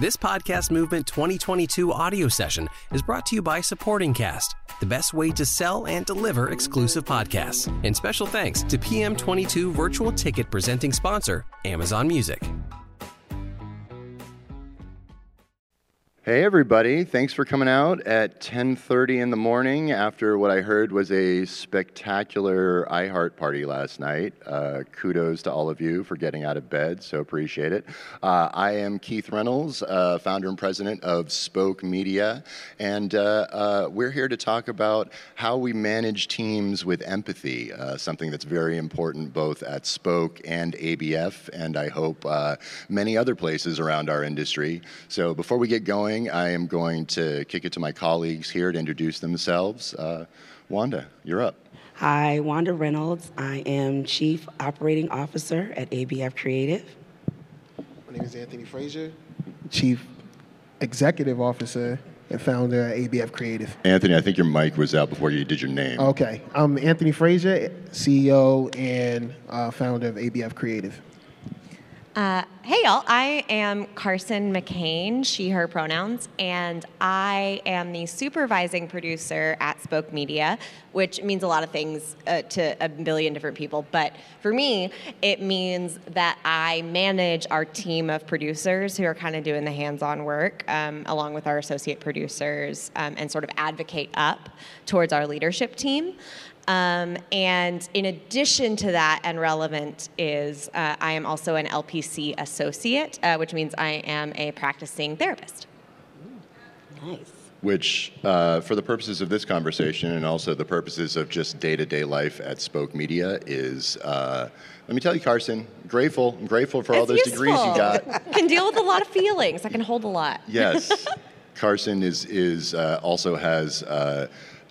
This Podcast Movement 2022 audio session is brought to you by Supporting Cast, the best way to sell and deliver exclusive podcasts. And special thanks to PM22 virtual ticket presenting sponsor, Amazon Music. Hey everybody, thanks for coming out at 10:30 in the morning after what I heard was a spectacular iHeart party last night. Uh, kudos to all of you for getting out of bed, so appreciate it. Uh, I am Keith Reynolds, uh, founder and president of Spoke Media, and uh, uh, we're here to talk about how we manage teams with empathy, uh, something that's very important both at Spoke and ABF, and I hope many other places around our industry. So before we get going, I am going to kick it to my colleagues here to introduce themselves. Uh, Wanda, you're up. Hi, Wanda Reynolds. I am Chief Operating Officer at ABF Creative. My name is Anthony Frazier, Chief Executive Officer and founder at ABF Creative. Anthony, I think your mic was out before you did your name. Okay. I'm Anthony Frazier, CEO and uh, founder of ABF Creative. Uh, hey, y'all. I am Carson McCain, she, her pronouns, and I am the supervising producer at Spoke Media, which means a lot of things uh, to a billion different people. But for me, it means that I manage our team of producers who are kind of doing the hands on work, um, along with our associate producers, um, and sort of advocate up towards our leadership team. Um, and in addition to that, and relevant is uh, I am also an LPC associate, uh, which means I am a practicing therapist. Nice. Which, uh, for the purposes of this conversation and also the purposes of just day to day life at Spoke Media, is uh, let me tell you, Carson, grateful. I'm grateful for it's all those useful. degrees you got. can deal with a lot of feelings. I can hold a lot. Yes. Carson is, is uh, also has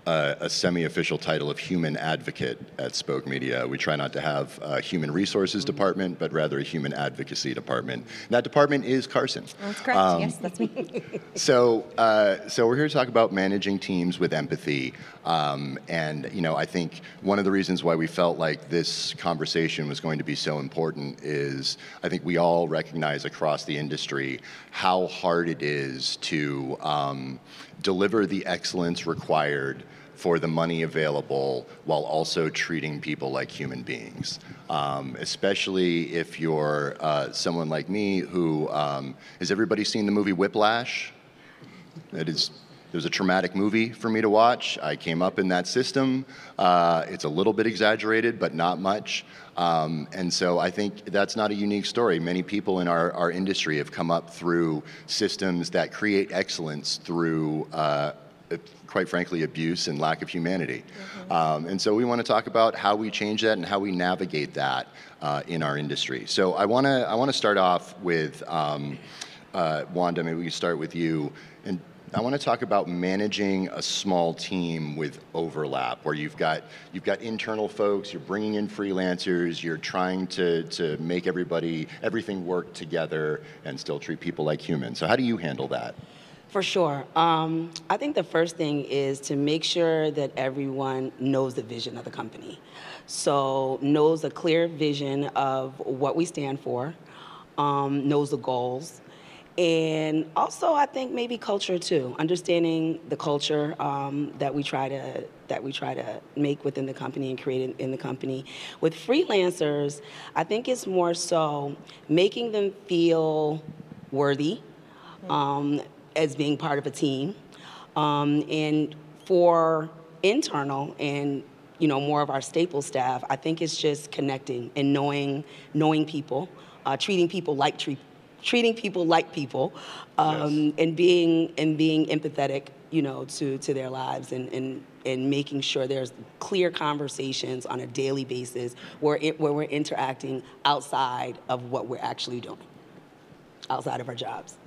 uh, a semi-official title of human advocate at Spoke Media. We try not to have a human resources department, but rather a human advocacy department. And that department is Carson. That's correct. Um, yes, that's me. so, uh, so we're here to talk about managing teams with empathy. Um, and you know, I think one of the reasons why we felt like this conversation was going to be so important is I think we all recognize across the industry how hard it is to um, deliver the excellence required for the money available while also treating people like human beings. Um, especially if you're uh, someone like me who um, has everybody seen the movie Whiplash? It is it was a traumatic movie for me to watch. I came up in that system. Uh, it's a little bit exaggerated, but not much. Um, and so I think that's not a unique story. Many people in our, our industry have come up through systems that create excellence through. Uh, quite frankly, abuse and lack of humanity. Mm-hmm. Um, and so we want to talk about how we change that and how we navigate that uh, in our industry. So I want to I want to start off with um, uh, Wanda. Maybe we can start with you and I want to talk about managing a small team with overlap, where you've got you've got internal folks, you're bringing in freelancers, you're trying to to make everybody everything work together and still treat people like humans. So how do you handle that? For sure. Um, I think the first thing is to make sure that everyone knows the vision of the company. So knows a clear vision of what we stand for, um, knows the goals, and also I think maybe culture too, understanding the culture um, that we try to that we try to make within the company and create in, in, the company. With freelancers, I think it's more so making them feel worthy um, as being part of a team, um, and for internal and you know more of our staple staff, I think it's just connecting and knowing knowing people, uh, treating people like treat treating people like people, um, yes. and being and being empathetic, you know, to to their lives and and and making sure there's clear conversations on a daily basis where it, where we're interacting outside of what we're actually doing, outside of our jobs.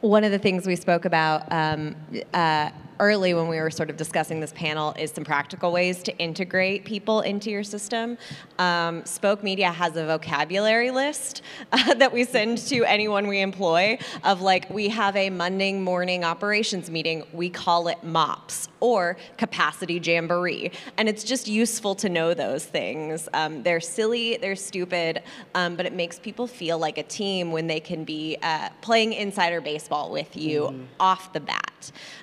One of the things we spoke about um, uh, early when we were sort of discussing this panel is some practical ways to integrate people into your system. Um, Spoke Media has a vocabulary list uh, that we send to anyone we employ of like, we have a Monday morning operations meeting, we call it MOPS or Capacity Jamboree. And it's just useful to know those things. Um, they're silly, they're stupid, um, but it makes people feel like a team when they can be uh, playing insider baseball with you mm-hmm. off the bat.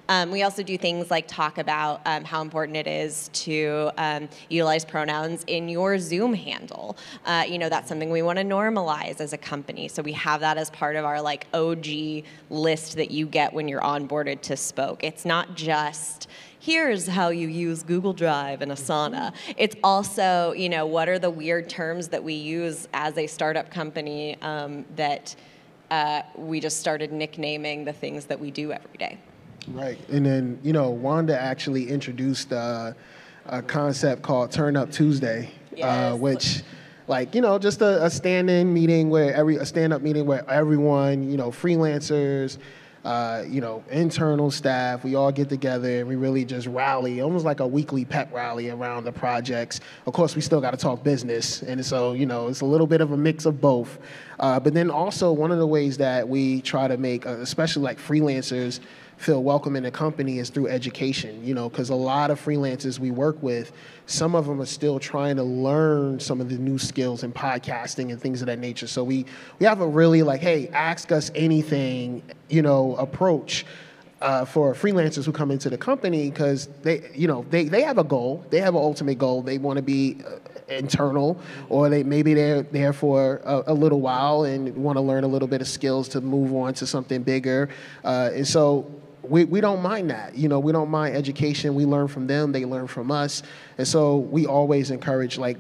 Um, we also do things like talk about um, how important it is to um, utilize pronouns in your Zoom handle. Uh, you know, that's something we want to normalize as a company. So we have that as part of our like OG list that you get when you're onboarded to Spoke. It's not just here's how you use Google Drive and Asana. It's also, you know, what are the weird terms that we use as a startup company um, that uh, we just started nicknaming the things that we do every day. Right. And then, you know, Wanda actually introduced uh, a concept called Turn Up Tuesday, uh, yes. uh, which like you know just a, a stand-in meeting where every a stand-up meeting where everyone you know freelancers uh, you know internal staff we all get together and we really just rally almost like a weekly pep rally around the projects of course we still got to talk business and so you know it's a little bit of a mix of both uh, but then also one of the ways that we try to make uh, especially like freelancers feel welcome in the company is through education, you know, because a lot of freelancers we work with, some of them are still trying to learn some of the new skills in podcasting and things of that nature. So we, we have a really like, hey, ask us anything, you know, approach. Uh, for freelancers who come into the company because they you know they, they have a goal they have an ultimate goal they want to be uh, internal or they maybe they're there for a, a, little while and want to learn a little bit of skills to move on to something bigger uh, and so we, we don't mind that. You know, we don't mind education. We learn from them, they learn from us. And so we always encourage like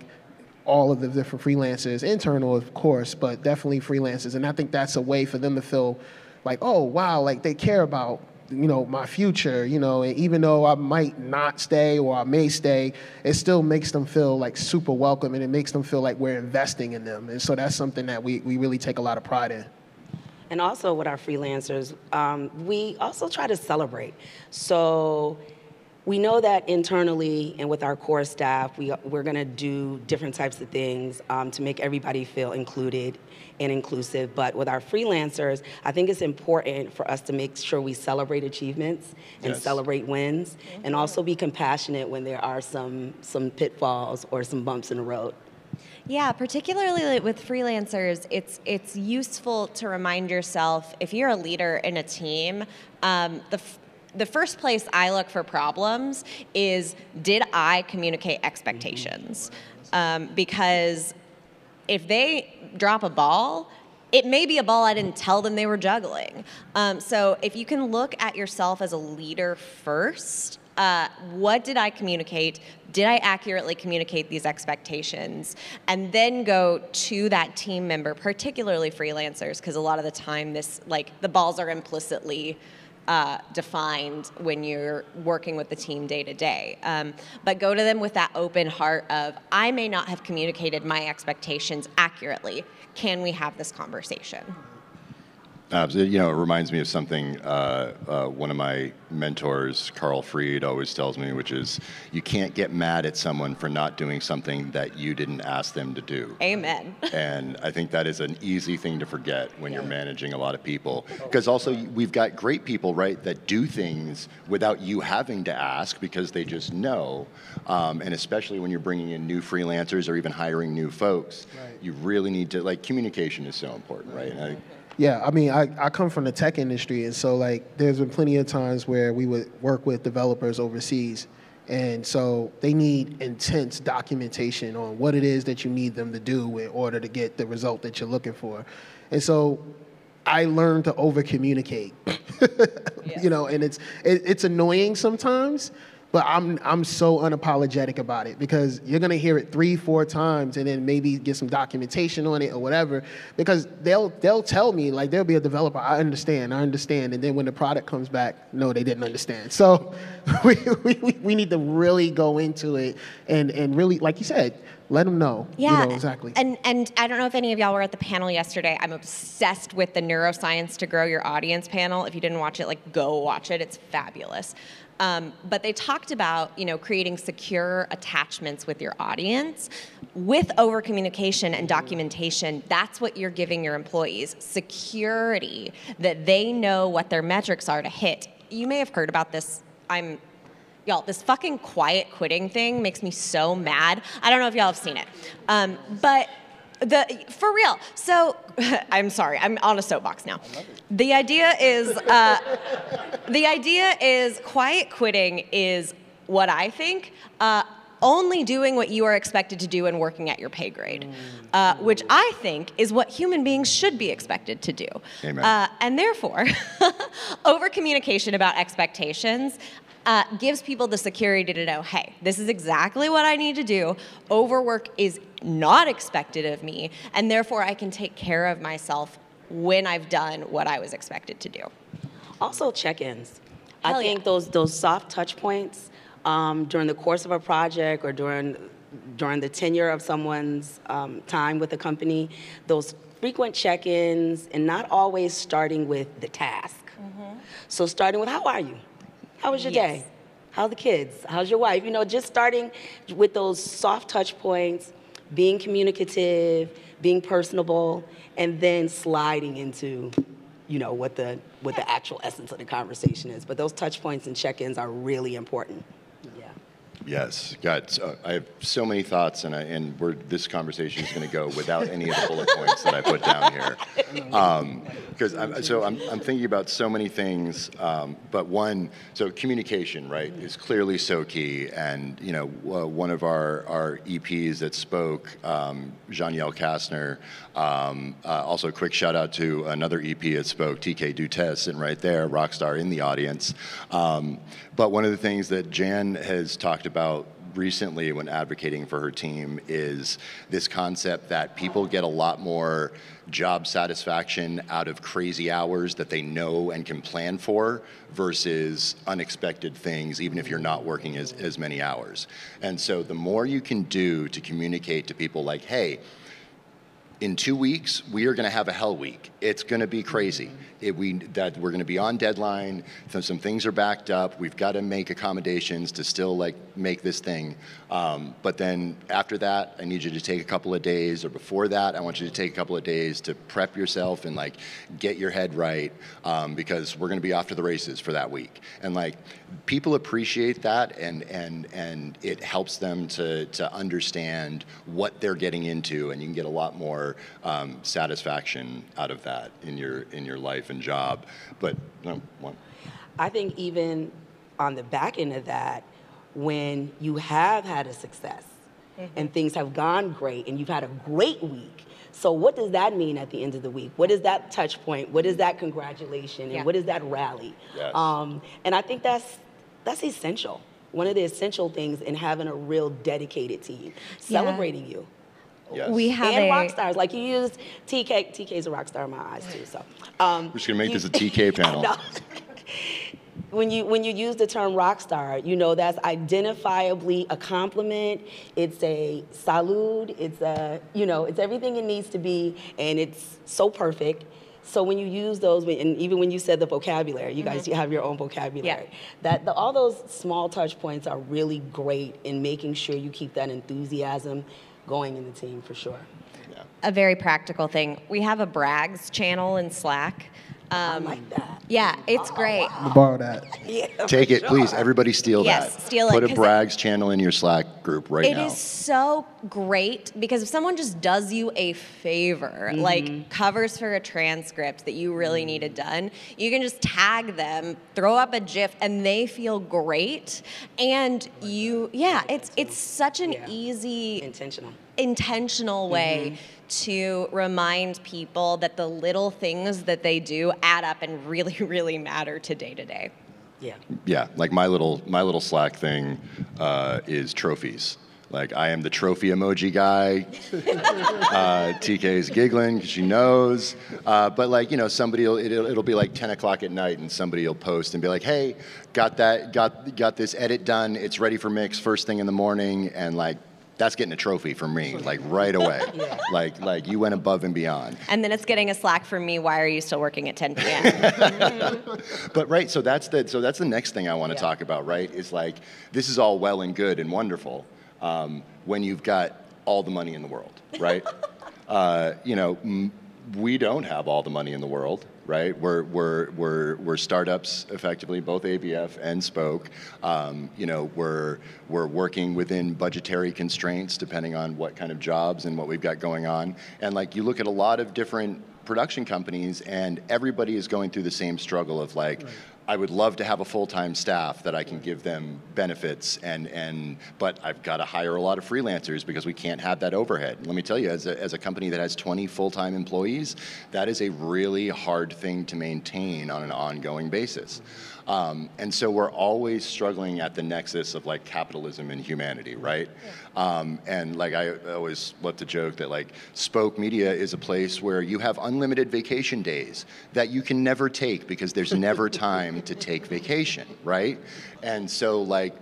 all of the different freelancers, internal of course, but definitely freelancers. And I think that's a way for them to feel like, oh wow, like they care about you know my future you know and even though i might not stay or i may stay it still makes them feel like super welcome and it makes them feel like we're investing in them and so that's something that we, we really take a lot of pride in and also with our freelancers, um, we also try to celebrate. So we know that internally and with our core staff, we, we're going to do different types of things um, to make everybody feel included and inclusive. But with our freelancers, I think it's important for us to make sure we celebrate achievements and yes. celebrate wins, and also be compassionate when there are some some pitfalls or some bumps in the road. Yeah, particularly with freelancers, it's it's useful to remind yourself if you're a leader in a team, um, the the first place I look for problems is did I communicate expectations? Um, because if they drop a ball, it may be a ball I didn't tell them they were juggling. Um, so if you can look at yourself as a leader first, uh, what did I communicate? Did I accurately communicate these expectations? And then go to that team member, particularly freelancers, because a lot of the time this, like, the balls are implicitly uh, defined when you're working with the team day to day. Um, but go to them with that open heart of, I may not have communicated my expectations accurately. Can we have this conversation? Uh, you know, it reminds me of something uh, uh, one of my mentors, Carl Fried, always tells me, which is you can't get mad at someone for not doing something that you didn't ask them to do. Amen. And I think that is an easy thing to forget when you're managing a lot of people. Because also, we've got great people, right, that do things without you having to ask because they just know. Um, and especially when you're bringing in new freelancers or even hiring new folks, right. you really need to, like, communication is so important, right? right? Yeah, I mean, I, I come from the tech industry, and so like there's been plenty of times where we would work with developers overseas, and so they need intense documentation on what it is that you need them to do in order to get the result that you're looking for, and so I learned to over communicate, yeah. you know, and it's it, it's annoying sometimes, but I'm I'm so unapologetic about it because you're gonna hear it three, four times, and then maybe get some documentation on it or whatever. Because they'll they'll tell me like there'll be a developer, I understand, I understand, and then when the product comes back, no, they didn't understand. So we we, we need to really go into it and and really, like you said, let them know. Yeah, you know, exactly. And and I don't know if any of y'all were at the panel yesterday. I'm obsessed with the neuroscience to grow your audience panel. If you didn't watch it, like go watch it. It's fabulous. Um, but they talked about you know creating secure attachments with your audience. With over communication and documentation that's what you're giving your employees security that they know what their metrics are to hit. You may have heard about this. I'm y'all this fucking quiet quitting thing makes me so mad. I don't know if y'all have seen it. Um, but the for real. So I'm sorry, I'm on a soapbox now. The idea is uh, the idea is quiet quitting is what I think. Uh, only doing what you are expected to do and working at your pay grade, uh, which I think is what human beings should be expected to do. Amen. Uh, and therefore, over communication about expectations uh, gives people the security to know, hey, this is exactly what I need to do. Overwork is not expected of me, and therefore I can take care of myself when I've done what I was expected to do. Also, check-ins. Hell I think yeah. those those soft touch points um, during the course of a project or during during the tenure of someone's um, time with the company, those frequent check-ins, and not always starting with the task. So starting with how are you? How was your Yes. day? How are the kids? How's your wife? You know, just starting with those soft touch points, being communicative, being personable, and then sliding into, you know, what the what the actual essence of the conversation is. But those touch points and check-ins are really important. Yes, got. So, I have so many thoughts, and I, and we're, this conversation is going to go without any of the bullet points that I put down here, because I'm, so I'm, I'm thinking about so many things. Um, but one, so communication, right, is clearly so key. And you know, uh, one of our our EPs that spoke, um, Janielle Kastner. Um, uh, also, a quick shout out to another EP that spoke, TK Dutes, sitting right there, rock star in the audience. But one of the things that Jan has talked about recently when advocating for her team is this concept that people get a lot more job satisfaction out of crazy hours that they know and can plan for versus unexpected things, even if you're not working as, as many hours. And so the more you can do to communicate to people like, hey, in two weeks we are going to have a hell week it's going to be crazy it, we, that we're going to be on deadline so some things are backed up we've got to make accommodations to still like make this thing. Um, but then after that i need you to take a couple of days or before that i want you to take a couple of days to prep yourself and like get your head right um, because we're going to be off to the races for that week. And like people appreciate that and and and it helps them to to understand what they're getting into and you can get a lot more um, satisfaction out of that in your in your life and job but no one I think even on the back end of that, when you have had a success and things have gone great and you've had a great week. So what does that mean at the end of the week? What is that touch point? What is that congratulation? And Yeah. what is that rally? Yes. Um, and I think that's that's essential. One of the essential things in having a real dedicated team, Yeah. celebrating you. Yes We have and a rock stars, like you used TK. TK's a rock star in my eyes too. So um, we're just going to make you- this a tk panel when you when you use the term rock star, you know that's identifiably a compliment. It's a salute. It's a you know it's everything it needs to be, and it's so perfect. So when you use those, and even when you said the vocabulary, you guys you have your own vocabulary. That the, all those small touch points are really great in making sure you keep that enthusiasm going in the team for sure. a very practical thing. We have a Brags channel in Slack. I Um, like that. yeah, it's great. I'm gonna borrow that. Yeah, take for it please everybody steal Yes, that steal it, put a 'cause it- brags channel in your slack group right It now is so great because if someone just does you a favor, Mm-hmm. like covers for a transcript that you really needed done, you can just tag them, throw up a GIF, and they feel great. And you, yeah, it's it's such an Yeah. easy intentional. Intentional way Mm-hmm. to remind people that the little things that they do add up and really, really matter to day to day. Yeah. yeah like my little my little slack thing uh, is trophies like i am the trophy emoji guy uh, tk is giggling because she knows uh, but like you know somebody will it'll, it'll be like 10 o'clock at night and somebody will post and be like hey got that got got this edit done it's ready for mix first thing in the morning and like that's getting a trophy from me, like right away. yeah. Like like you went above and beyond. And then it's getting a slack from me. Why are you still working at 10 p.m.? but right, so that's the so that's the next thing I want to yeah. talk about. Right, is like this is all well and good and wonderful um, when you've got all the money in the world, right? uh, you know, m- we don't have all the money in the world right? We're, we're, we're, we're startups effectively, both ABF and Spoke. Um, you know, we're, we're working within budgetary constraints depending on what kind of jobs and what we've got going on. And like you look at a lot of different production companies and everybody is going through the same struggle of like, right. I would love to have a full-time staff that I can give them benefits and, and but I've got to hire a lot of freelancers because we can't have that overhead. Let me tell you, as a, as a company that has 20 full-time employees, that is a really hard thing to maintain on an ongoing basis. Um, and so we're always struggling at the nexus of like capitalism and humanity, right? Um, and like I always love to joke that like Spoke Media is a place where you have unlimited vacation days that you can never take because there's never time to take vacation, right? And so like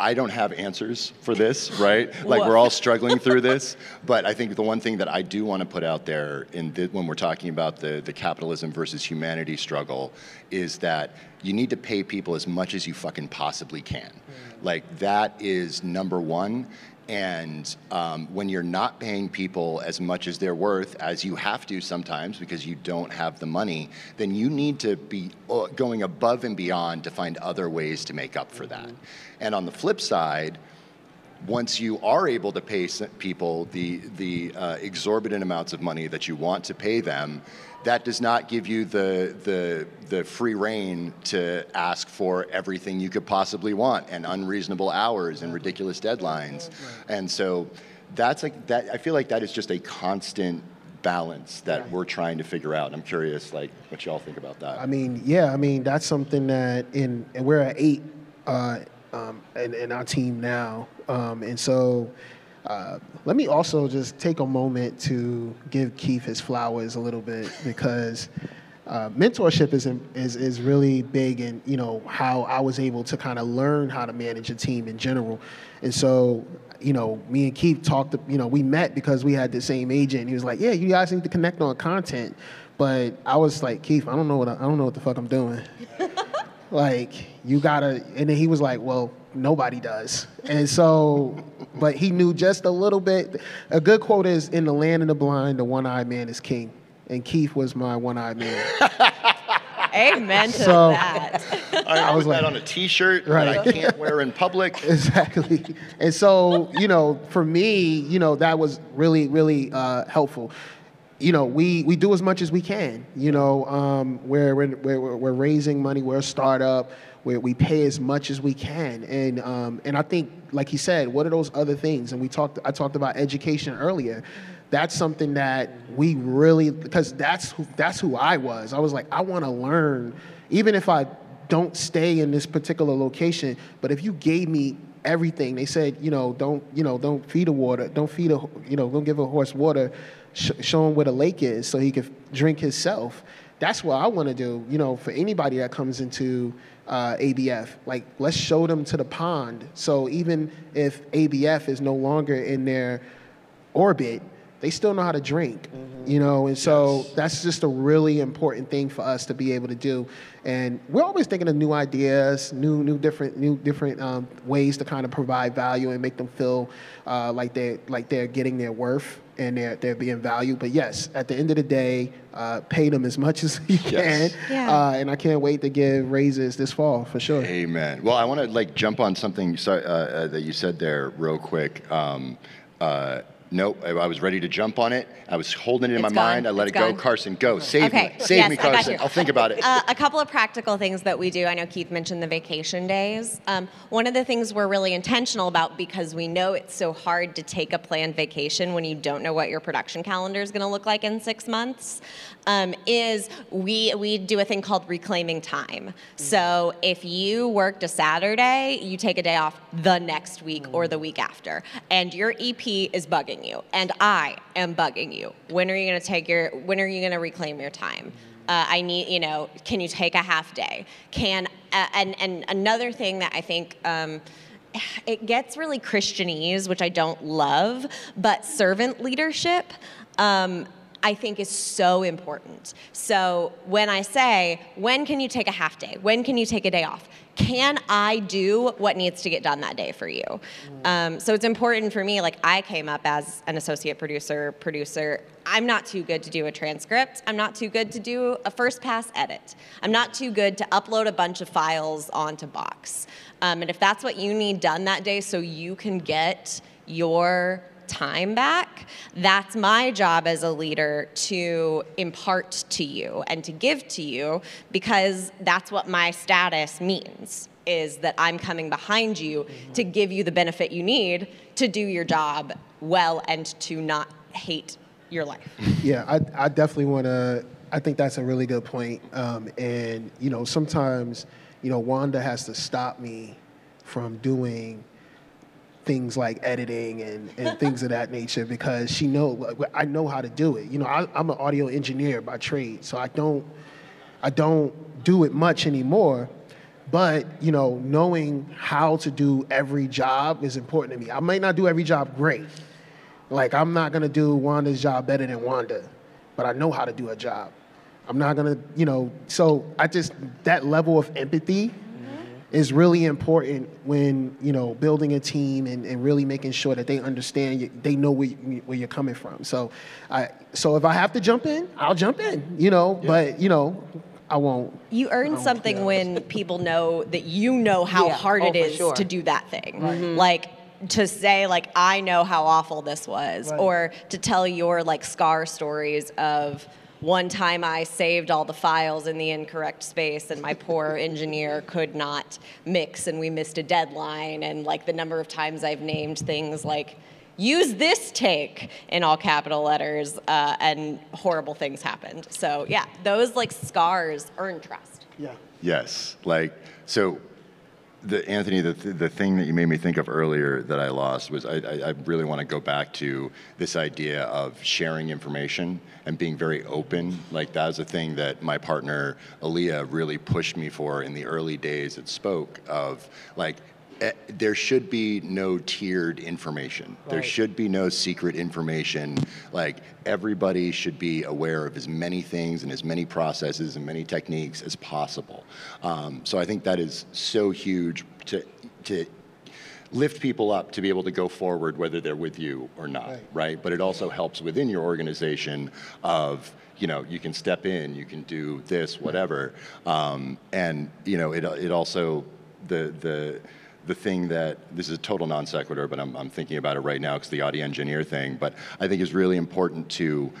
I don't have answers for this, right? Like we're all struggling through this. But I think the one thing that I do want to put out there in the, when we're talking about the, the capitalism versus humanity struggle is that you need to pay people as much as you fucking possibly can. Mm. Like that is number one. And um, when you're not paying people as much as they're worth, as you have to sometimes because you don't have the money, then you need to be uh, going above and beyond to find other ways to make up for that. Mm-hmm. And on the flip side, once you are able to pay people the, the uh, exorbitant amounts of money that you want to pay them, that does not give you the, the, the free reign to ask for everything you could possibly want and unreasonable hours and ridiculous deadlines. And so that's like that I feel like that is just a constant balance that yeah. we're trying to figure out. I'm curious like what y'all think about that. I mean, yeah, I mean that's something that in and we're at eight uh, um, in our team now. Um, and so uh, let me also just take a moment to give Keith his flowers a little bit because uh, mentorship is, is is really big in you know how I was able to kind of learn how to manage a team in general, and so you know me and Keith talked you know we met because we had the same agent. He was like, yeah, you guys need to connect on content, but I was like, Keith, I don't know what I, I don't know what the fuck I'm doing. like you gotta, and then he was like, well nobody does. And so, but he knew just a little bit. A good quote is In the land of the blind, the one eyed man is king. And Keith was my one eyed man. Amen to so, that. I, I was like, that on a T-shirt right. that I can't wear in public. Exactly. And so, you know, for me, you know, that was really, really uh, helpful. You know, we, we do as much as we can. You know, um, we're, we're, we're raising money. We're a startup where we pay as much as we can. And um, and I think, like he said, what are those other things? And we talked. I talked about education earlier. That's something that we really because that's who, that's who I was. I was like, I want to learn, even if I don't stay in this particular location. But if you gave me everything, they said, you know, don't you know, don't feed a water, don't feed a you know, don't give a horse water. Sh- show him where the lake is so he can drink himself. That's what I want to do. You know, for anybody that comes into uh, ABF. Like, let's show them to the pond. So even if ABF is no longer in their orbit, they still know how to drink, mm-hmm. you know, and so yes. that's just a really important thing for us to be able to do. And we're always thinking of new ideas, new, new different, new different um, ways to kind of provide value and make them feel uh, like they're, like they're getting their worth and they're, they're being valued. But yes, at the end of the day, uh, pay them as much as you yes. can. Yeah. Uh, and I can't wait to give raises this fall for sure. Amen. Well, I want to like jump on something uh, uh, that you said there real quick. Um, uh, Nope, I was ready to jump on it. I was holding it in it's my gone. mind. I let it's it gone. go. Carson, go. Save okay. me. Save yes, me, Carson. I'll think about it. Uh, a couple of practical things that we do. I know Keith mentioned the vacation days. Um, one of the things we're really intentional about because we know it's so hard to take a planned vacation when you don't know what your production calendar is going to look like in six months um, is we, we do a thing called reclaiming time. So if you worked a Saturday, you take a day off the next week or the week after. And your EP is bugging you. And I am bugging you. When are you going to take your, when are you going to reclaim your time? Uh, I need, you know, can you take a half day? Can, uh, and, and another thing that I think, um, it gets really Christianese, which I don't love, but servant leadership. Um, I think is so important. So when I say, when can you take a half day? When can you take a day off? Can I do what needs to get done that day for you? Um, so it's important for me. Like I came up as an associate producer, producer. I'm not too good to do a transcript. I'm not too good to do a first pass edit. I'm not too good to upload a bunch of files onto Box. Um, and if that's what you need done that day, so you can get your time back, that's my job as a leader to impart to you and to give to you because that's what my status means is that I'm coming behind you mm-hmm. to give you the benefit you need to do your job well and to not hate your life. Yeah, I, I definitely want to. I think that's a really good point. Um, and you know, sometimes you know Wanda has to stop me from doing things like editing and, and things of that nature because she know I know how to do it. You know, I, am an audio engineer by trade, so I don't I don't do it much anymore. But you know, knowing how to do every job is important to me. I might not do every job great. Like I'm not gonna do Wanda's job better than Wanda, but I know how to do a job. I'm not gonna, you know, so I just that level of empathy is really important when you know building a team and, and really making sure that they understand you, they know where, you, where you're coming from so i so if i have to jump in i'll jump in you know yeah. but you know I won't. You earn won't, something yeah. when people know that you know how yeah. hard oh, it is sure. to do that thing. Right. Mm-hmm. Like to say like I know how awful this was, right. or to tell your like scar stories of one time I saved all the files in the incorrect space and my poor engineer could not mix and we missed a deadline and like the number of times I've named things like use this take in all capital letters uh, and horrible things happened. So yeah, those like scars earn trust. Yeah. Yes, like so the, Anthony, the, the thing that you made me think of earlier that I lost was I, I, I really want to go back to this idea of sharing information and being very open. Like that was a thing that my partner Aaliyah really pushed me for in the early days at Spoke of like there should be no tiered information. Right. There should be no secret information. Like everybody should be aware of as many things and as many processes and many techniques as possible. Um, so I think that is so huge to to lift people up to be able to go forward whether they're with you or not right, right? but it also helps within your organization of you know you can step in you can do this whatever um, and you know it, it also the the the thing that this is a total non sequitur, but I'm, I'm thinking about it right now because the audio engineer thing. But I think is really important to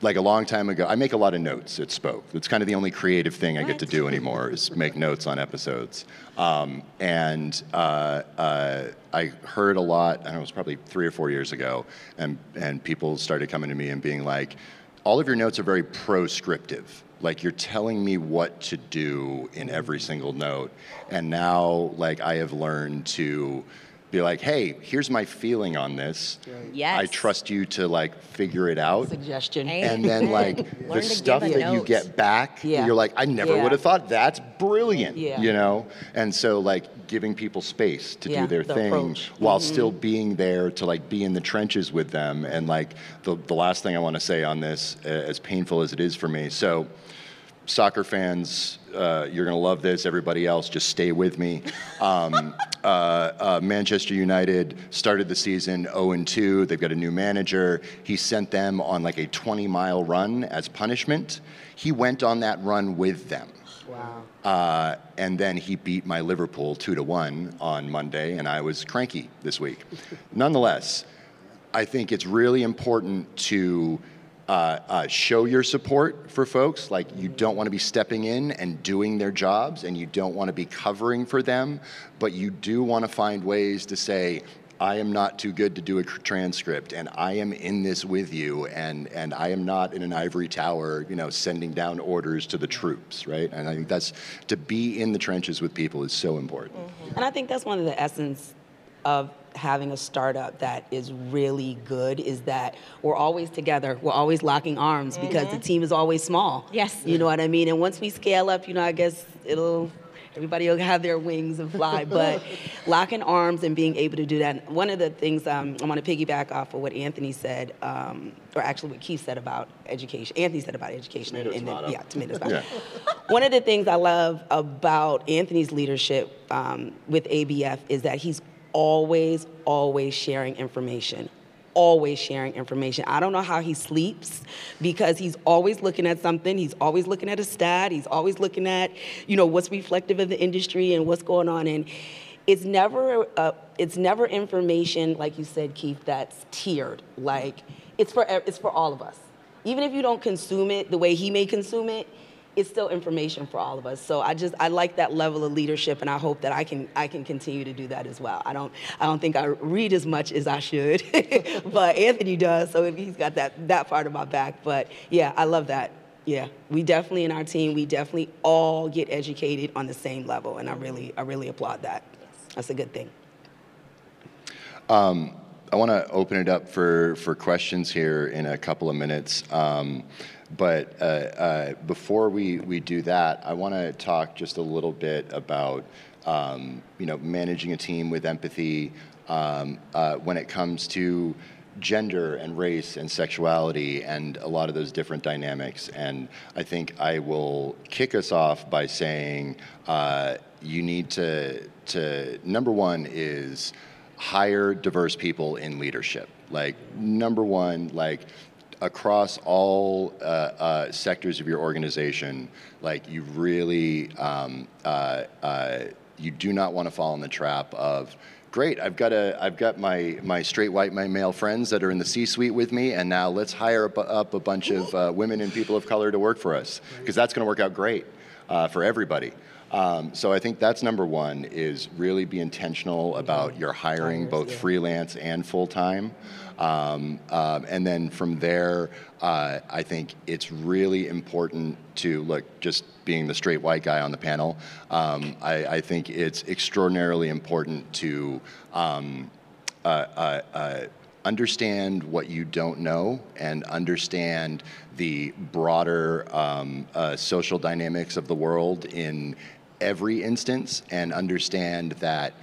like a long time ago, I make a lot of notes at Spoke. It's kind of the only creative thing I get to do anymore is make notes on episodes. Um, and uh, uh, I heard a lot, I don't know, it was probably three or four years ago, and, and people started coming to me and being like, all of your notes are very proscriptive like you're telling me what to do in every single note. And now like i have learned to be like hey here's my feeling on this yes. i trust you to like figure it out suggestion and then like the stuff that note. you get back yeah. you're like i never yeah. would have thought that's brilliant yeah. you know and so like giving people space to do their the thing approach. while mm-hmm. still being there to like be in the trenches with them and like the, the last thing i want to say on this as painful as it is for me so soccer fans, uh, you're going to love this. Everybody else, just stay with me. Um, uh, uh, Manchester United started the season 0 2. They've got a new manager. He sent them on like a 20 mile run as punishment. He went on that run with them. Wow. Uh, and then he beat my Liverpool 2 to 1 on Monday, and I was cranky this week. Nonetheless, I think it's really important to uh, uh, show your support for folks. Like you don't want to be stepping in and doing their jobs, and you don't want to be covering for them, but you do want to find ways to say, I am not too good to do a transcript, and I am in this with you, and, and I am not in an ivory tower, you know, sending down orders to the troops, right? And I think that's to be in the trenches with people is so important. Mm-hmm. And I think that's one of the essence of having a startup that is really good is that we're always together. We're always locking arms mm-hmm. because the team is always small. Yes. You know what I mean? And once we scale up, you know, I guess it'll Everybody will have their wings and fly, but locking arms and being able to do that. One of the things um, I want to piggyback off of what Anthony said, um, or actually what Keith said about education. Anthony said about education. Tomato, and, tomato. yeah, tomatoes. Yeah. One of the things I love about Anthony's leadership um, with ABF is that he's always, always sharing information always sharing information. I don't know how he sleeps because he's always looking at something. He's always looking at a stat. He's always looking at, you know, what's reflective of the industry and what's going on. And it's never, uh, it's never information like you said, Keith. That's tiered. Like it's for it's for all of us. Even if you don't consume it the way he may consume it, it's still information for all of us. So I just I like that level of leadership, and I hope that I can I can continue to do that as well. I don't I don't think I read as much as I should, but Anthony does, so he's got that that part of my back. But yeah, I love that. Yeah, we definitely in our team we definitely all get educated on the same level, and I really I really applaud that. That's a good thing. Um, I want to open it up for, for questions here in a couple of minutes. Um, but uh, uh, before we, we do that, I want to talk just a little bit about um, you know managing a team with empathy um, uh, when it comes to gender and race and sexuality and a lot of those different dynamics. And I think I will kick us off by saying uh, you need to to number one is hire diverse people in leadership. Like number one, like across all uh, uh, sectors of your organization, like you really, um, uh, uh you do not want to fall in the trap of, great, I've got a, I've got my my straight white my male friends that are in the C-suite with me, and now let's hire up, up a bunch of uh, women and people of color to work for us, because that's going to work out great uh, for everybody. Um, so I think that's number one is really be intentional about your hiring, both freelance and full time. Um, um, and then from there, uh, I think it's really important to look, just being the straight white guy on the panel, um, I, I, think it's extraordinarily important to um, uh, uh, uh, understand what you don't know and understand the broader um, uh, social dynamics of the world in every instance and understand that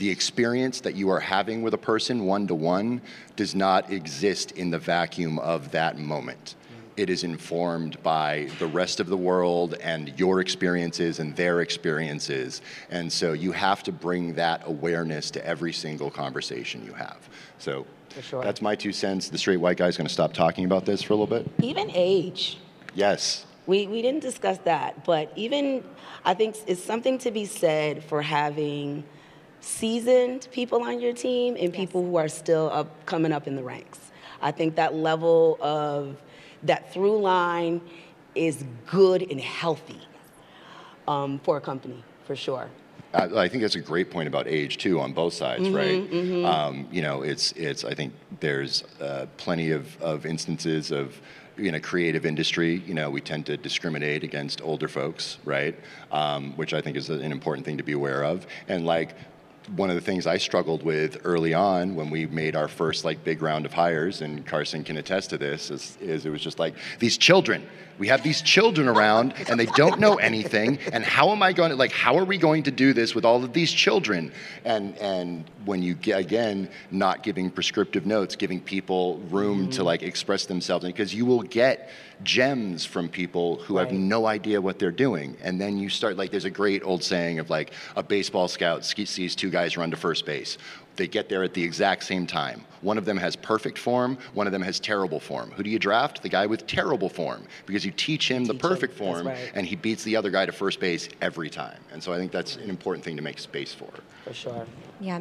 the experience that you are having with a person one to one does not exist in the vacuum of that moment. It is informed by the rest of the world and your experiences and their experiences. And so you have to bring that awareness to every single conversation you have. So sure. that's my two cents. The straight white guy is going to stop talking about this for a little bit. Even age. Yes. We, we didn't discuss that, but even I think it's something to be said for having seasoned people on your team and people who are still up, coming up in the ranks. I think that level of that through line is good and healthy um, for a company, for sure. I think that's a great point about age too, on both sides, mm-hmm, right? Mm-hmm. Um, you know, it's it's. I think there's uh, plenty of, of instances of in a creative industry, you know, we tend to discriminate against older folks, right? Um, which I think is an important thing to be aware of. And like one of the things I struggled with early on when we made our first like big round of hires, and Carson can attest to this, is, is it was just like these children. We have these children around and they don't know anything. And how am I going to like? How are we going to do this with all of these children? And and when you get again not giving prescriptive notes, giving people room mm-hmm. to like express themselves, because you will get gems from people who right. have no idea what they're doing. And then you start, like, there's a great old saying of like a baseball scout sees two guys run to first base. They get there at the exact same time. One of them has perfect form, one of them has terrible form. Who do you draft? The guy with terrible form, because you teach him teach the perfect him. form, right. and he beats the other guy to first base every time. And so I think that's an important thing to make space for. For sure. Yeah.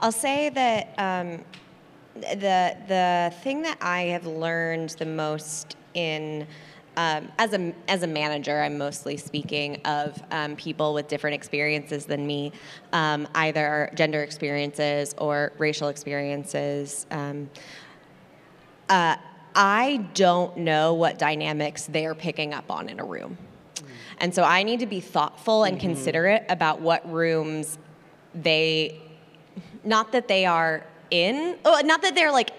I'll say that. Um, the the thing that I have learned the most in um, as a as a manager, I'm mostly speaking of um, people with different experiences than me, um, either gender experiences or racial experiences. Um, uh, I don't know what dynamics they're picking up on in a room, and so I need to be thoughtful and mm-hmm. considerate about what rooms they. Not that they are in. Oh, not that they're like,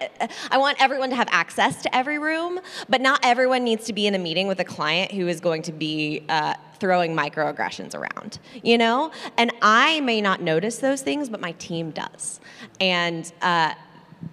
I want everyone to have access to every room, but not everyone needs to be in a meeting with a client who is going to be uh, throwing microaggressions around, you know? And I may not notice those things, but my team does. And uh,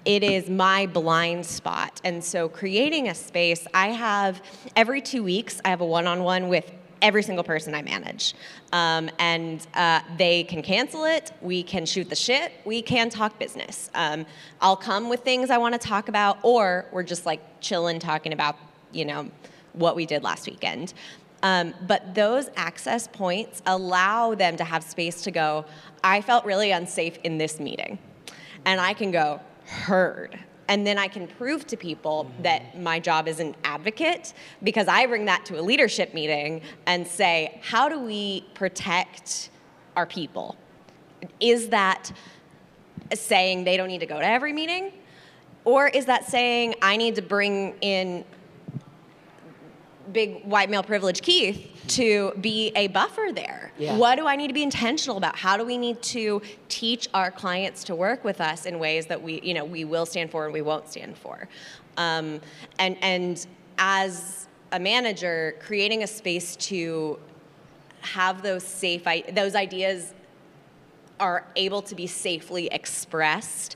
it is my blind spot. And so creating a space, I have every two weeks, I have a one on one with every single person I manage. Um, and uh, they can cancel it, we can shoot the shit, we can talk business. Um, I'll come with things I want to talk about, or we're just like chilling talking about, you know, what we did last weekend. Um, but those access points allow them to have space to go, I felt really unsafe in this meeting. And I can go, heard. And then I can prove to people that my job is an advocate because I bring that to a leadership meeting and say, how do we protect our people? Is that saying they don't need to go to every meeting? Or is that saying I need to bring in big white male privilege Keith to be a buffer there. Yeah. What do I need to be intentional about? How do we need to teach our clients to work with us in ways that we, you know, we will stand for and we won't stand for? Um, and and as a manager, creating a space to have those safe those ideas are able to be safely expressed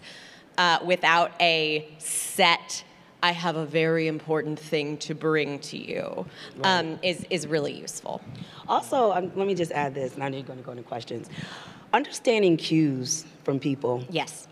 uh, without a set I have a very important thing to bring to you um, is, is really useful. Also, um, let me just add this, and I know you're going to go into questions. Understanding cues from people Yes.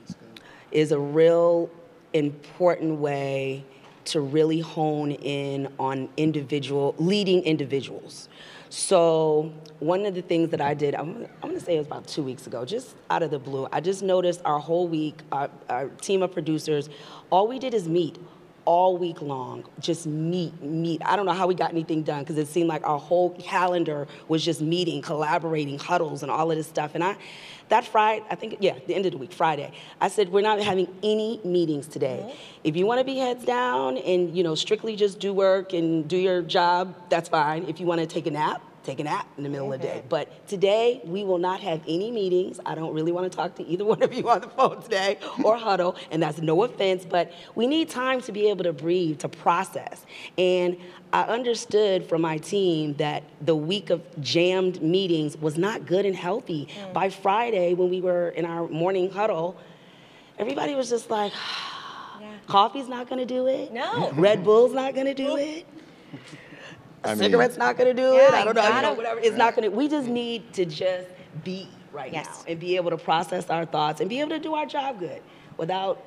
is a real important way to really hone in on individual leading individuals. So one of the things that I did, I'm, I'm going to say it was about two weeks ago, just out of the blue. I just noticed our whole week, our, our team of producers, all we did is meet all week long, just meet, meet. I don't know how we got anything done because it seemed like our whole calendar was just meeting, collaborating, huddles, and all of this stuff. And I, that Friday, I think, yeah, the end of the week, Friday, I said we're not having any meetings today. Mm-hmm. If you want to be heads down and you know strictly just do work and do your job, that's fine. If you want to take a nap, take a nap in the middle of the day. But today, we will not have any meetings. I don't really want to talk to either one of you on the phone today or huddle, and that's no offense, but we need time to be able to breathe, to process. And I understood from my team that the week of jammed meetings was not good and healthy. Mm. By Friday, when we were in our morning huddle, everybody was just like, yeah. coffee's not gonna do it. No. Red Bull's not gonna do it. I cigarette's not going to do yeah, it. I don't know, you know, whatever. It's not going to. We just need to just be right yes. now and be able to process our thoughts and be able to do our job good without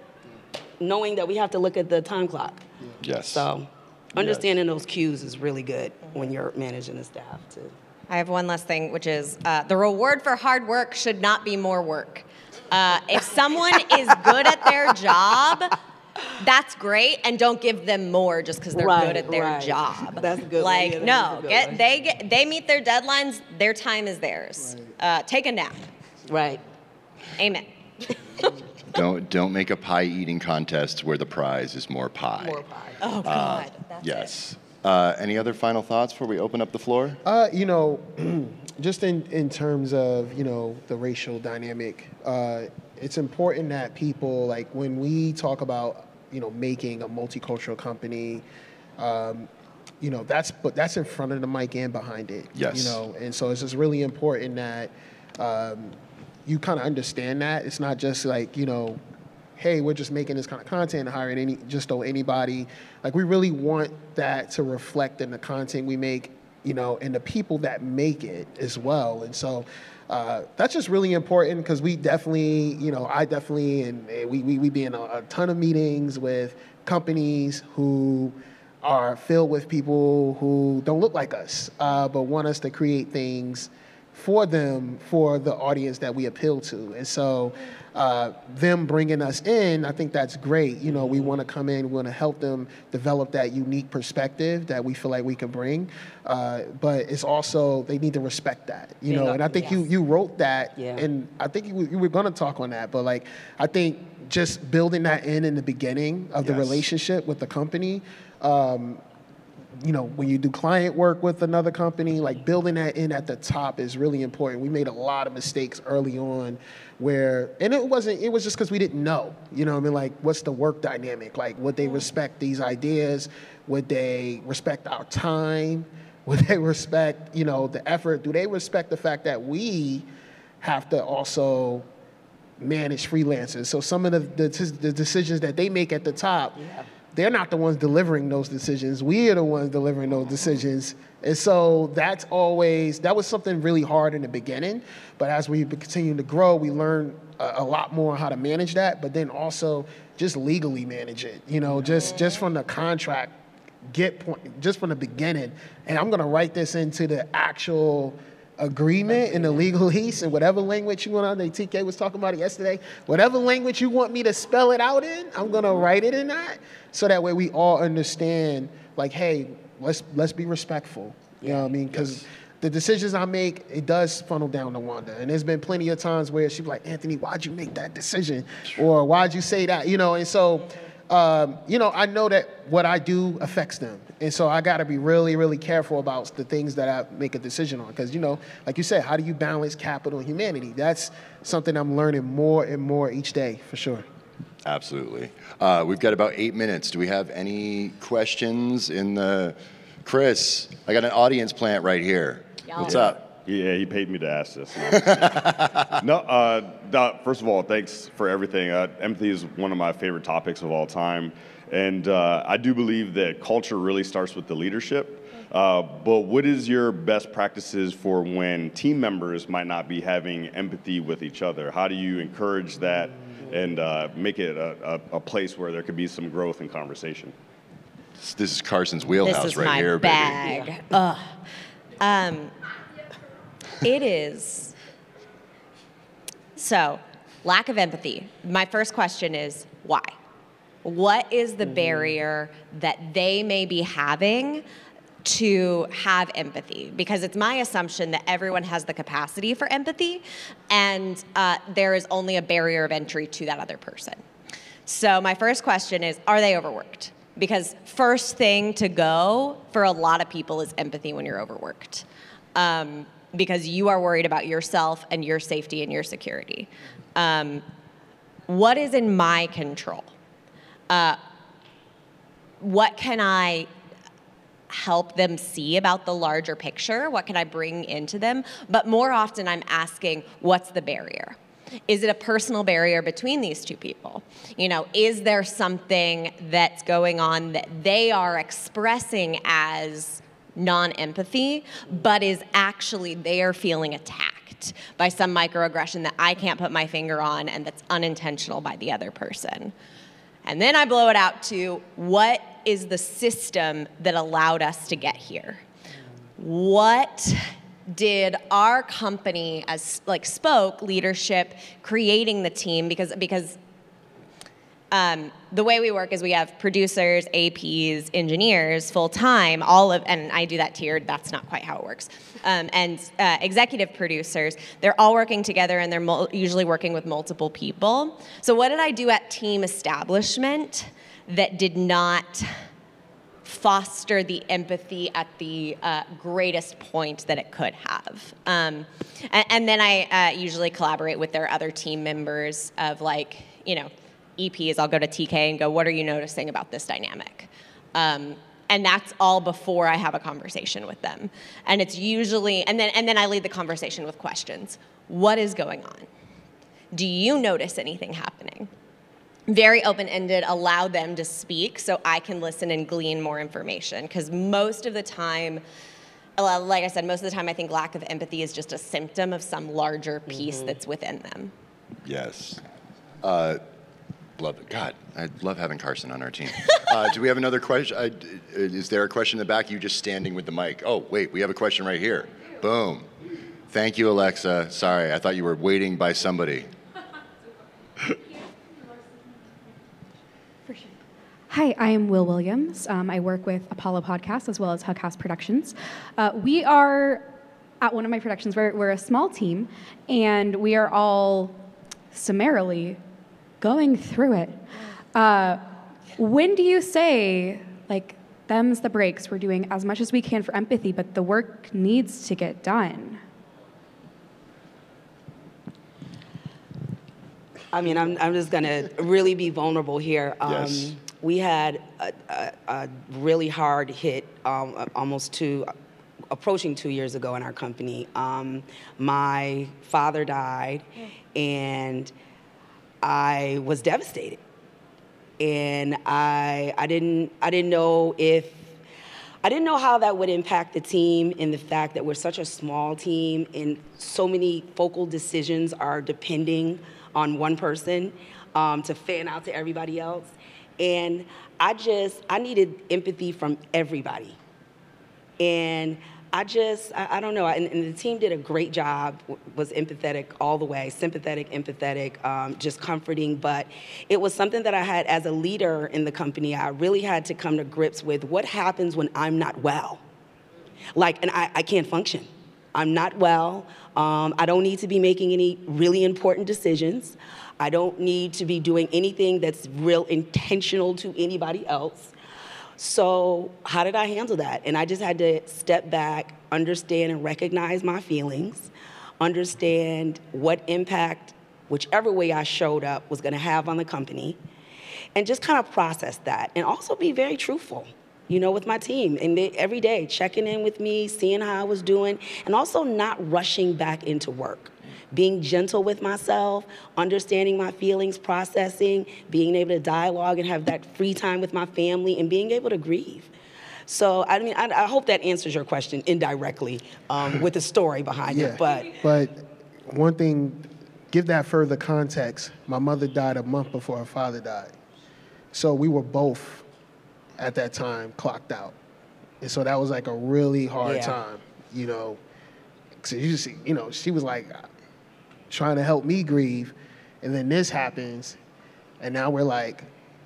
knowing that we have to look at the time clock. Yes. So understanding yes. those cues is really good when you're managing the staff too. I have one last thing, which is uh, the reward for hard work should not be more work. Uh, if someone is good at their job, that's great and don't give them more just because they're right, good at their right. job. That's good like yeah, no get one. they get they meet their deadlines their time is theirs. Right. uh, take a nap. Right. Amen. Don't don't make a pie eating contest where the prize is more pie. More pie. Oh uh, god uh, yes. Uh, any other final thoughts before we open up the floor? Uh, you know, just in, in terms of, you know, the racial dynamic, uh, it's important that people, like when we talk about, you know, making a multicultural company, um, you know, that's but that's in front of the mic and behind it. Yes. You know, and so it's just really important that um, you kind of understand that. It's not just like, you know, hey, we're just making this kind of content, hiring any just throw anybody. Like we really want that to reflect in the content we make, you know, and the people that make it as well. And so uh, that's just really important because we definitely, you know, I definitely, and, we, we, we be in a, a, ton of meetings with companies who are filled with people who don't look like us, uh, but want us to create things for them, for the audience that we appeal to. And so uh, them bringing us in, I think that's great. You know, we want to come in, we want to help them develop that unique perspective that we feel like we can bring. Uh, but it's also they need to respect that, you know. And I think yes. you you wrote that, yeah. and I think you, you were going to talk on that. But like, I think just building that in in the beginning of yes. the relationship with the company. Um, you know, when you do client work with another company, like building that in at the top is really important. We made a lot of mistakes early on where, and it wasn't, it was just because we didn't know, you know I mean? Like, what's the work dynamic? Like, would they respect these ideas? Would they respect our time? Would they respect, you know, the effort? Do they respect the fact that we have to also manage freelancers? So some of the, the, the decisions that they make at the top, yeah. They're not the ones delivering those decisions. We are the ones delivering those decisions. And so that's always, that was something really hard in the beginning. But as we continue to grow, we learn a, a lot more on how to manage that, but then also just legally manage it. You know, just, just from the contract get point just from the beginning, and I'm gonna write this into the actual agreement in the legalese and whatever language you want. on. think TK was talking about it yesterday. Whatever language you want me to spell it out in, I'm gonna write it in that, so that way we all understand. Like, hey, let's let's be respectful. You know what I mean? Because yes. the decisions I make, it does funnel down to Wanda. And there's been plenty of times where she's like, Anthony, why'd you make that decision? Or why'd you say that? You know, and so um, you know, I know that what I do affects them. And so I got to be really, really careful about the things that I make a decision on. Because, you know, like you said, how do you balance capital and humanity? That's something I'm learning more and more each day, for sure. Absolutely. Uh, we've got about eight minutes. Do we have any questions in the. Chris, I got an audience plant right here. What's up? Yeah, he paid me to ask this. no, uh, first of all, thanks for everything. Uh, empathy is one of my favorite topics of all time. And uh, I do believe that culture really starts with the leadership. Uh, but what is your best practices for when team members might not be having empathy with each other? How do you encourage that and uh, make it a, a, a, place where there could be some growth and conversation? This is Carson's wheelhouse this is right my here, bag. baby. Ugh. Um, it is. So, lack of empathy. My first question is why? What is the mm-hmm. barrier that they may be having to have empathy? Because it's my assumption that everyone has the capacity for empathy, and uh, there is only a barrier of entry to that other person. So, my first question is Are they overworked? Because first thing to go for a lot of people is empathy when you're overworked. Um, because you are worried about yourself and your safety and your security. Um, what is in my control? Uh, what can I help them see about the larger picture? What can I bring into them? But more often, I'm asking, what's the barrier? Is it a personal barrier between these two people? You know, is there something that's going on that they are expressing as non empathy, but is actually they're feeling attacked by some microaggression that I can't put my finger on and that's unintentional by the other person. And then I blow it out to what is the system that allowed us to get here? What did our company as like spoke leadership creating the team because because um, the way we work is we have producers, APs, engineers full time, all of, and I do that tiered, that's not quite how it works. Um, and uh, executive producers, they're all working together and they're mul- usually working with multiple people. So, what did I do at team establishment that did not foster the empathy at the uh, greatest point that it could have. Um, and, and, then I uh, usually collaborate with their other team members of like, you know, EPs, I'll go to TK and go, what are you noticing about this dynamic? Um, and that's all before I have a conversation with them. And it's usually, and then, and then I lead the conversation with questions. What is going on? Do you notice anything happening? Very open ended, allow them to speak so I can listen and glean more information. Because most of the time, like I said, most of the time I think lack of empathy is just a symptom of some larger piece mm-hmm. that's within them. Yes. Uh, Love it. God, I love having Carson on our team. Uh, do we have another question? Uh, is there a question in the back? You just standing with the mic. Oh, wait, we have a question right here. Boom. Thank you, Alexa. Sorry, I thought you were waiting by somebody. Hi, I am Will Williams. Um, I work with Apollo Podcasts as well as Hugcast Productions. Uh, we are at one of my productions, we're, we're a small team, and we are all summarily going through it. Uh, when do you say, like, them's the breaks, we're doing as much as we can for empathy, but the work needs to get done? I mean, I'm, I'm just going to really be vulnerable here. Um, yes. We had a, a, a, really hard hit um, almost two approaching two years ago in our company. Um, my father died, and I was devastated. And I, I, didn't, I didn't know if I didn't know how that would impact the team in the fact that we're such a small team and so many focal decisions are depending on one person um, to fan out to everybody else. And I just, I needed empathy from everybody. And I just, I, I don't know, and, and, the team did a great job, was empathetic all the way, sympathetic, empathetic, um, just comforting. But it was something that I had, as a leader in the company, I really had to come to grips with what happens when I'm not well. Like, and I, I can't function. I'm not well. Um, I don't need to be making any really important decisions. I don't need to be doing anything that's real intentional to anybody else. So, how did I handle that? And I just had to step back, understand and recognize my feelings, understand what impact, whichever way I showed up, was going to have on the company, and just kind of process that. And also be very truthful, you know, with my team. And they, every day, checking in with me, seeing how I was doing, and also not rushing back into work being gentle with myself, understanding my feelings, processing, being able to dialogue and have that free time with my family, and being able to grieve. So, I mean, I, I hope that answers your question indirectly um, with the story behind yeah, it. But, but one thing, give that further context. My mother died a month before her father died. So we were both at that time clocked out. And so that was like a really hard yeah. time, you know. So you see, you know, she was like, trying to help me grieve, and then this happens, and now we're like,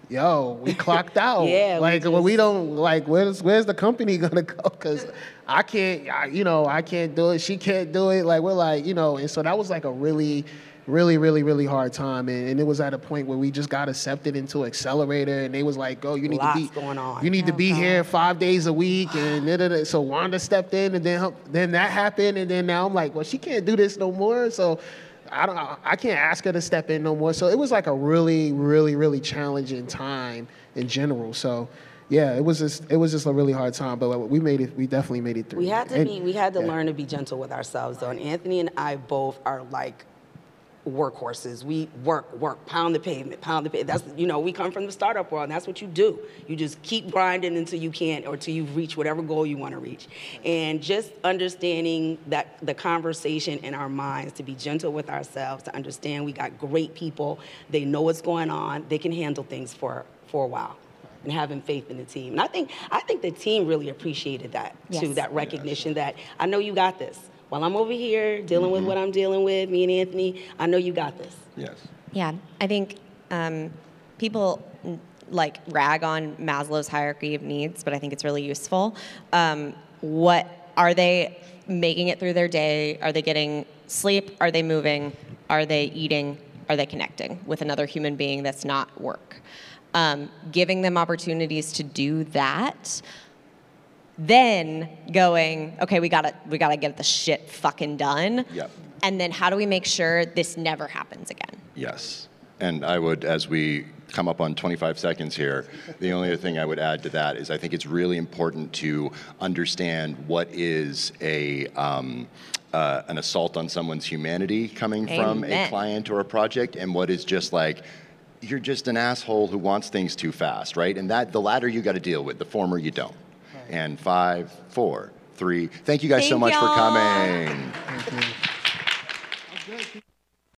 yo, we clocked out. yeah. Like, we, just... we don't like. Where's where's the company gonna go? Because I can't. I, you know, I can't do it. She can't do it. Like, we're like, you know. And so that was like a really. Really, really, really hard time, and, and it was at a point where we just got accepted into accelerator, and they was like, "Go, you need Lots to be going on. You need oh, to be God. here five days a week." And da, da, da. so Wanda stepped in, and then then that happened, and then now I'm like, "Well, she can't do this no more." So I don't I can't ask her to step in no more. So it was like a really, really, really challenging time in general. So yeah, it was just it was just a really hard time, but we made it. We definitely made it through. We had to and, be. We had to yeah. learn to be gentle with ourselves, though. And Anthony and I both are like workhorses. We work, work, pound the pavement, pound the pavement. That's you know, we come from the startup world, and that's what you do. You just keep grinding until you can't, or until you reach whatever goal you want to reach. And just understanding that the conversation in our minds to be gentle with ourselves, to understand we got great people. They know what's going on. They can handle things for for a while. And having faith in the team, and I think I think the team really appreciated that yes. too. That recognition that I know you got this while I'm over here dealing mm-hmm. with what I'm dealing with, me and Anthony, I know you got this. Yes. Yeah, I think um, people like rag on Maslow's hierarchy of needs, but I think it's really useful. Um, what are they making it through their day? Are they getting sleep? Are they moving? Are they eating? Are they connecting with another human being that's not work? Um, giving them opportunities to do that then going, okay, we gotta we gotta get the shit fucking done. Yep. And then how do we make sure this never happens again? Yes. And I would, as we come up on 25 seconds here, the only other thing I would add to that is I think it's really important to understand what is a um, uh, an assault on someone's humanity coming Amen. from a client or a project, and what is just like you're just an asshole who wants things too fast, right? And that the latter you got to deal with, the former you don't and five, four, three. Thank you guys Thank so much y'all. for coming.